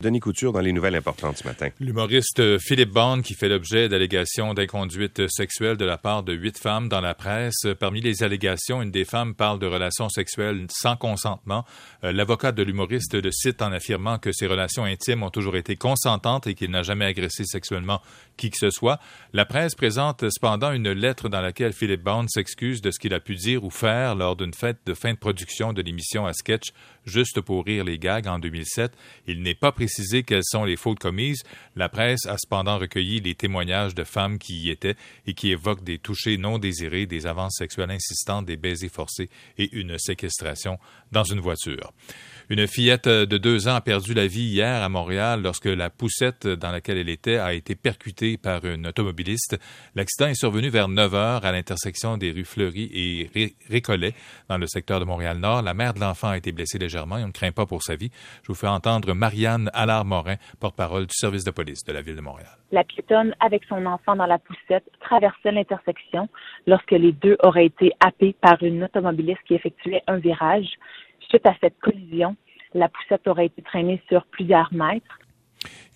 Denis Couture dans les nouvelles importantes ce matin. L'humoriste Philippe Bond qui fait l'objet d'allégations d'inconduite sexuelle de la part de huit femmes dans la presse. Parmi les allégations, une des femmes parle de relations sexuelles sans consentement. Euh, l'avocat de l'humoriste le cite en affirmant que ses relations intimes ont toujours été consentantes et qu'il n'a jamais agressé sexuellement qui que ce soit. La presse présente cependant une lettre dans laquelle Philippe Bond s'excuse de ce qu'il a pu dire ou faire lors d'une fête de fin de production de l'émission à sketch Juste pour rire les gags en 2007. Il n'est pas précisé quelles sont les fautes commises. La presse a cependant recueilli les témoignages de femmes qui y étaient et qui évoquent des touchés non désirés, des avances sexuelles insistantes, des baisers forcés et une séquestration dans une voiture. Une fillette de deux ans a perdu la vie hier à Montréal lorsque la poussette dans laquelle elle était a été percutée par une automobiliste. L'accident est survenu vers 9 heures à l'intersection des rues Fleury et Récollet dans le secteur de Montréal-Nord. La mère de l'enfant a été blessée légèrement et on ne craint pas pour sa vie. Je vous fais entendre Marianne Allard-Morin, porte-parole du service de police de la ville de Montréal. La piétonne avec son enfant dans la poussette traversait l'intersection lorsque les deux auraient été happés par une automobiliste qui effectuait un virage. Suite à cette collision, la poussette aurait été traînée sur plusieurs mètres.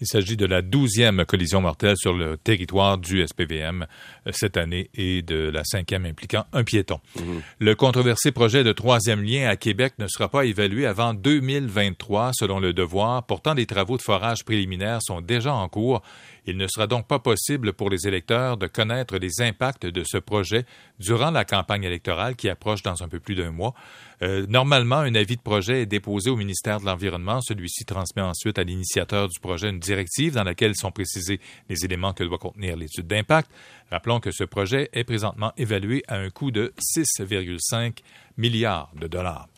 Il s'agit de la douzième collision mortelle sur le territoire du SPVM euh, cette année et de la cinquième impliquant un piéton. Mhm. Le controversé projet de troisième lien à Québec ne sera pas évalué avant 2023 selon le devoir. Pourtant, des travaux de forage préliminaires sont déjà en cours. Il ne sera donc pas possible pour les électeurs de connaître les impacts de ce projet durant la campagne électorale qui approche dans un peu plus d'un mois. Euh, normalement, un avis de projet est déposé au ministère de l'Environnement. Celui-ci transmet ensuite à l'initiateur du projet une directive dans laquelle sont précisés les éléments que doit contenir l'étude d'impact. Rappelons que ce projet est présentement évalué à un coût de 6,5 milliards de dollars.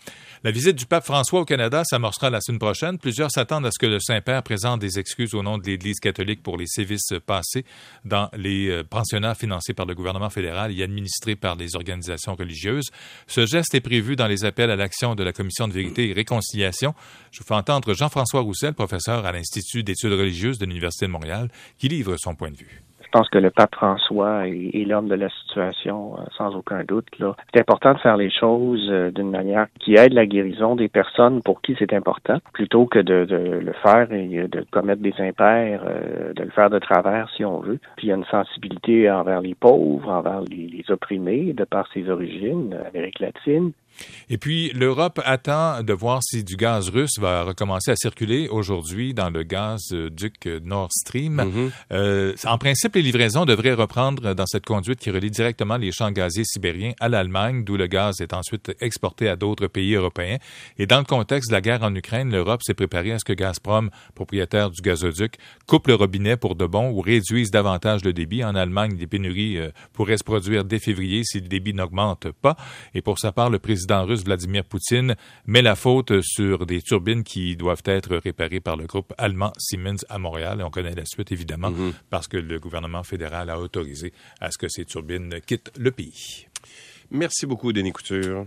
La visite du pape François au Canada s'amorcera la semaine prochaine. Plusieurs s'attendent à ce que le Saint-Père présente des excuses au nom de l'Église catholique pour les sévices passés dans les euh, pensionnats financés par le gouvernement fédéral et administrés par les organisations religieuses. Ce geste est prévu dans les appels à l'action de la Commission de vérité et réconciliation. Je vous fais entendre Jean-François Roussel, professeur à l'Institut d'études religieuses de l'Université de Montréal, qui livre son point de vue. Pense que le pape François est, l'homme de la situation, euh, sans aucun doute. C'est important de faire les choses euh, d'une manière qui aide la guérison des personnes pour qui c'est important, plutôt que de, le faire et de commettre des impairs, euh, de le faire de travers si on veut. Puis il y a une sensibilité envers les pauvres, envers les, les opprimés, de par ses origines, Amérique latine. Et puis, l'Europe attend de voir si du gaz russe va recommencer à circuler aujourd'hui dans le gazoduc Nord Stream. Mm-hmm. euh, en principe, les livraisons devraient reprendre dans cette conduite qui relie directement les champs gaziers sibériens à l'Allemagne, d'où le gaz est ensuite exporté à d'autres pays européens. Et dans le contexte de la guerre en Ukraine, l'Europe s'est préparée à ce que Gazprom, propriétaire du gazoduc, coupe le robinet pour de bon ou réduise davantage le débit. En Allemagne, des pénuries euh, pourraient se produire dès février si le débit n'augmente pas. Et pour sa part, le président président russe Vladimir Poutine met la faute sur des turbines qui doivent être réparées par le groupe allemand Siemens à Montréal. Et on connaît la suite, évidemment, mm-hmm. parce que le gouvernement fédéral a autorisé à ce que ces turbines quittent le pays. Merci beaucoup, Denis Couture.